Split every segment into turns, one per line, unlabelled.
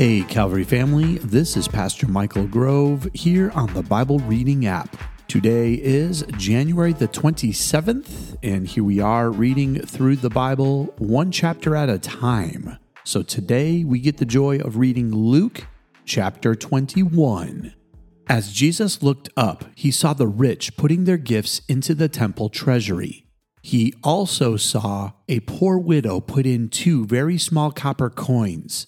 Hey, Calvary family, this is Pastor Michael Grove here on the Bible Reading app. Today is January the 27th, and here we are reading through the Bible one chapter at a time. So today we get the joy of reading Luke chapter 21. As Jesus looked up, he saw the rich putting their gifts into the temple treasury. He also saw a poor widow put in two very small copper coins.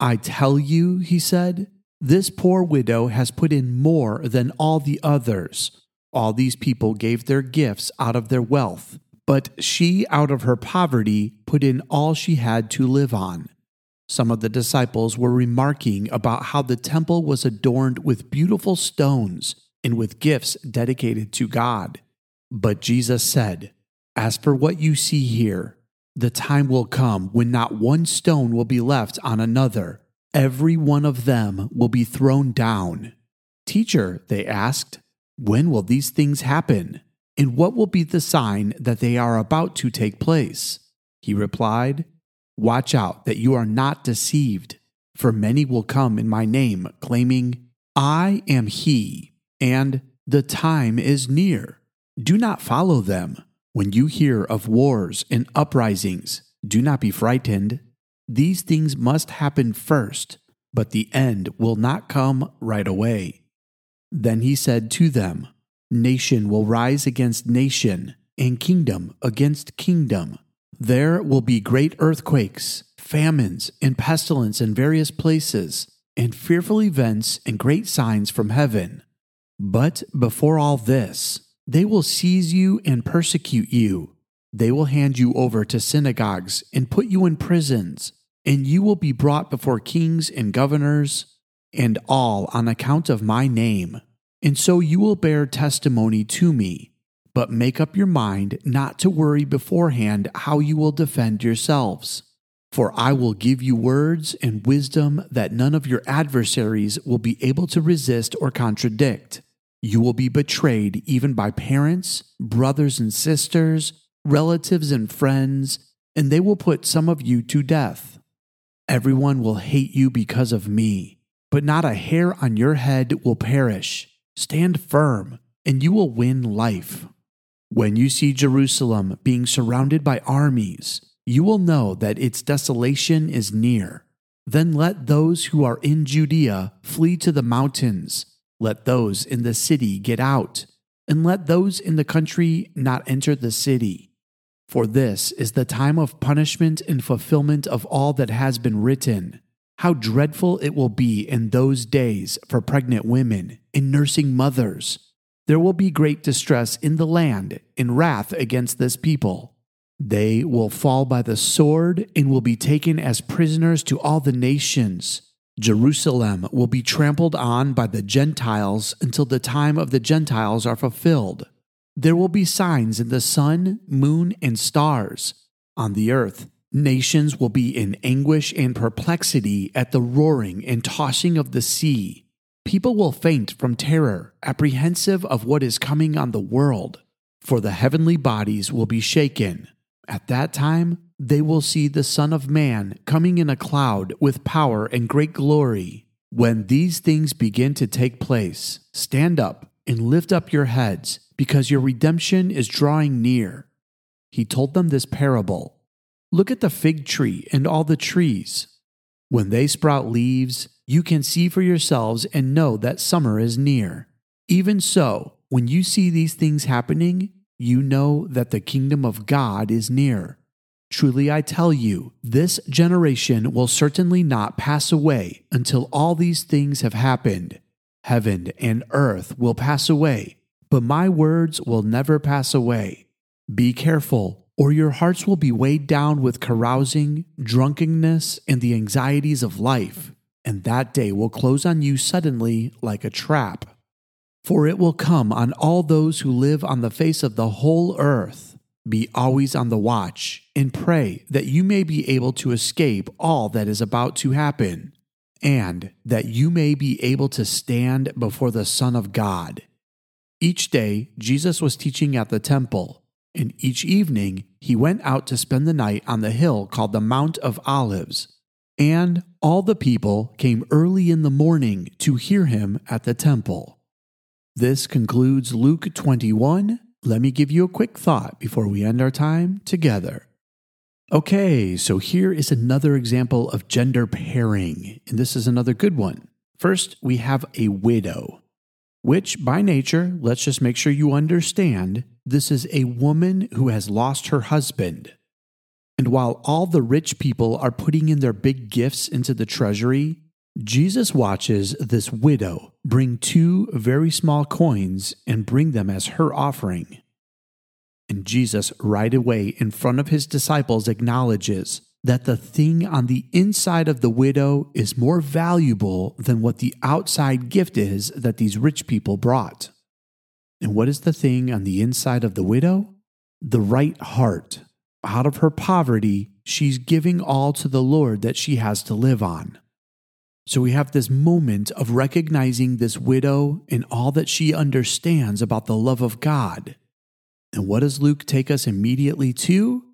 I tell you, he said, this poor widow has put in more than all the others. All these people gave their gifts out of their wealth, but she, out of her poverty, put in all she had to live on. Some of the disciples were remarking about how the temple was adorned with beautiful stones and with gifts dedicated to God. But Jesus said, As for what you see here, the time will come when not one stone will be left on another. Every one of them will be thrown down. Teacher, they asked, when will these things happen? And what will be the sign that they are about to take place? He replied, Watch out that you are not deceived, for many will come in my name, claiming, I am he, and the time is near. Do not follow them. When you hear of wars and uprisings, do not be frightened. These things must happen first, but the end will not come right away. Then he said to them, Nation will rise against nation, and kingdom against kingdom. There will be great earthquakes, famines, and pestilence in various places, and fearful events and great signs from heaven. But before all this, they will seize you and persecute you. They will hand you over to synagogues and put you in prisons, and you will be brought before kings and governors, and all on account of my name. And so you will bear testimony to me. But make up your mind not to worry beforehand how you will defend yourselves. For I will give you words and wisdom that none of your adversaries will be able to resist or contradict. You will be betrayed even by parents, brothers and sisters, relatives and friends, and they will put some of you to death. Everyone will hate you because of me, but not a hair on your head will perish. Stand firm, and you will win life. When you see Jerusalem being surrounded by armies, you will know that its desolation is near. Then let those who are in Judea flee to the mountains. Let those in the city get out, and let those in the country not enter the city. For this is the time of punishment and fulfillment of all that has been written. How dreadful it will be in those days for pregnant women and nursing mothers. There will be great distress in the land in wrath against this people. They will fall by the sword and will be taken as prisoners to all the nations Jerusalem will be trampled on by the Gentiles until the time of the Gentiles are fulfilled. There will be signs in the sun, moon, and stars. On the earth, nations will be in anguish and perplexity at the roaring and tossing of the sea. People will faint from terror, apprehensive of what is coming on the world, for the heavenly bodies will be shaken. At that time, they will see the Son of Man coming in a cloud with power and great glory. When these things begin to take place, stand up and lift up your heads, because your redemption is drawing near. He told them this parable Look at the fig tree and all the trees. When they sprout leaves, you can see for yourselves and know that summer is near. Even so, when you see these things happening, you know that the kingdom of God is near. Truly I tell you, this generation will certainly not pass away until all these things have happened. Heaven and earth will pass away, but my words will never pass away. Be careful, or your hearts will be weighed down with carousing, drunkenness, and the anxieties of life, and that day will close on you suddenly like a trap. For it will come on all those who live on the face of the whole earth. Be always on the watch and pray that you may be able to escape all that is about to happen, and that you may be able to stand before the Son of God. Each day, Jesus was teaching at the temple, and each evening he went out to spend the night on the hill called the Mount of Olives. And all the people came early in the morning to hear him at the temple. This concludes Luke 21. Let me give you a quick thought before we end our time together. Okay, so here is another example of gender pairing, and this is another good one. First, we have a widow, which by nature, let's just make sure you understand, this is a woman who has lost her husband. And while all the rich people are putting in their big gifts into the treasury, Jesus watches this widow bring two very small coins and bring them as her offering. And Jesus, right away in front of his disciples, acknowledges that the thing on the inside of the widow is more valuable than what the outside gift is that these rich people brought. And what is the thing on the inside of the widow? The right heart out of her poverty, she's giving all to the Lord that she has to live on. So we have this moment of recognizing this widow and all that she understands about the love of God. And what does Luke take us immediately to?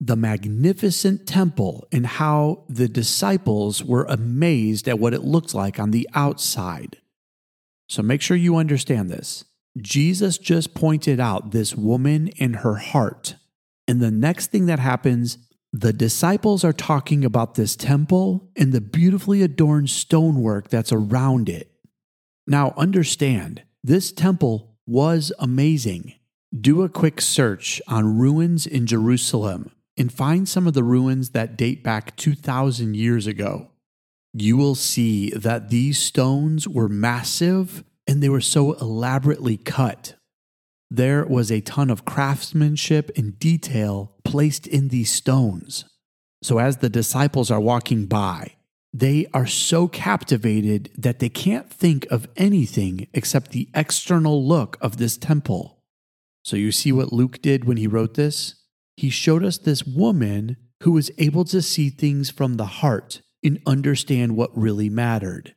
The magnificent temple and how the disciples were amazed at what it looked like on the outside. So make sure you understand this. Jesus just pointed out this woman and her heart and the next thing that happens, the disciples are talking about this temple and the beautifully adorned stonework that's around it. Now, understand, this temple was amazing. Do a quick search on ruins in Jerusalem and find some of the ruins that date back 2,000 years ago. You will see that these stones were massive and they were so elaborately cut there was a ton of craftsmanship and detail placed in these stones. So, as the disciples are walking by, they are so captivated that they can't think of anything except the external look of this temple. So, you see what Luke did when he wrote this? He showed us this woman who was able to see things from the heart and understand what really mattered.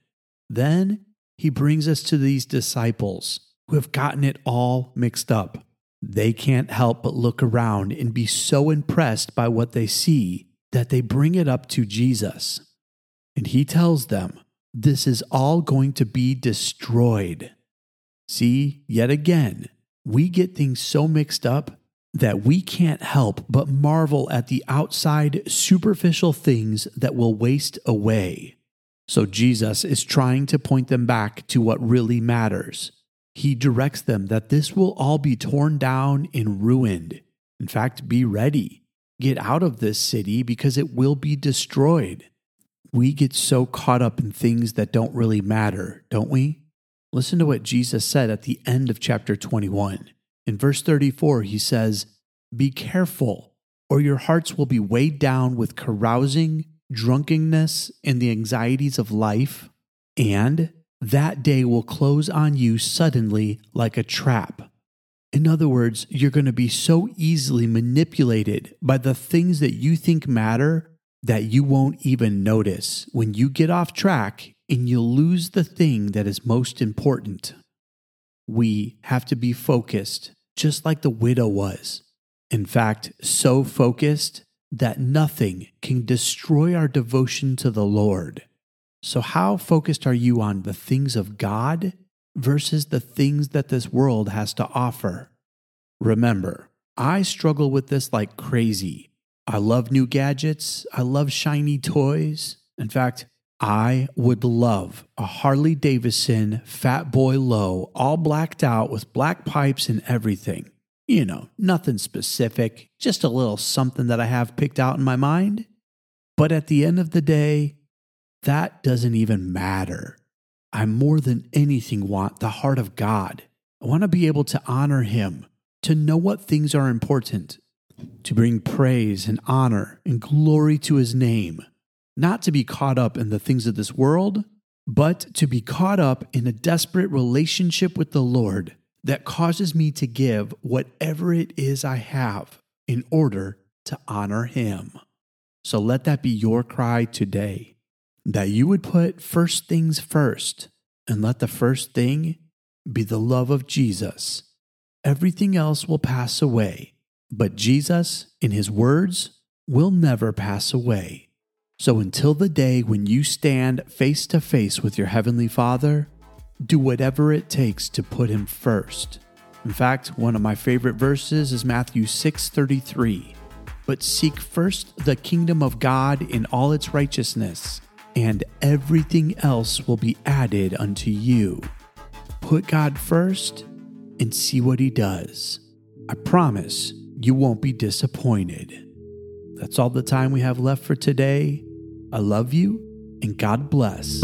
Then he brings us to these disciples who have gotten it all mixed up. They can't help but look around and be so impressed by what they see that they bring it up to Jesus. And he tells them, This is all going to be destroyed. See, yet again, we get things so mixed up that we can't help but marvel at the outside superficial things that will waste away. So Jesus is trying to point them back to what really matters he directs them that this will all be torn down and ruined. In fact, be ready. Get out of this city because it will be destroyed. We get so caught up in things that don't really matter, don't we? Listen to what Jesus said at the end of chapter 21. In verse 34, he says, Be careful, or your hearts will be weighed down with carousing, drunkenness, and the anxieties of life, and that day will close on you suddenly like a trap. In other words, you're going to be so easily manipulated by the things that you think matter that you won't even notice when you get off track and you lose the thing that is most important. We have to be focused, just like the widow was. In fact, so focused that nothing can destroy our devotion to the Lord. So, how focused are you on the things of God versus the things that this world has to offer? Remember, I struggle with this like crazy. I love new gadgets, I love shiny toys. In fact, I would love a Harley Davidson Fat Boy Low, all blacked out with black pipes and everything. You know, nothing specific, just a little something that I have picked out in my mind. But at the end of the day, that doesn't even matter. I more than anything want the heart of God. I want to be able to honor Him, to know what things are important, to bring praise and honor and glory to His name, not to be caught up in the things of this world, but to be caught up in a desperate relationship with the Lord that causes me to give whatever it is I have in order to honor Him. So let that be your cry today that you would put first things first and let the first thing be the love of Jesus. Everything else will pass away, but Jesus, in his words, will never pass away. So until the day when you stand face to face with your Heavenly Father, do whatever it takes to put Him first. In fact, one of my favorite verses is Matthew 6:33. But seek first the kingdom of God in all its righteousness, and everything else will be added unto you. Put God first and see what He does. I promise you won't be disappointed. That's all the time we have left for today. I love you and God bless.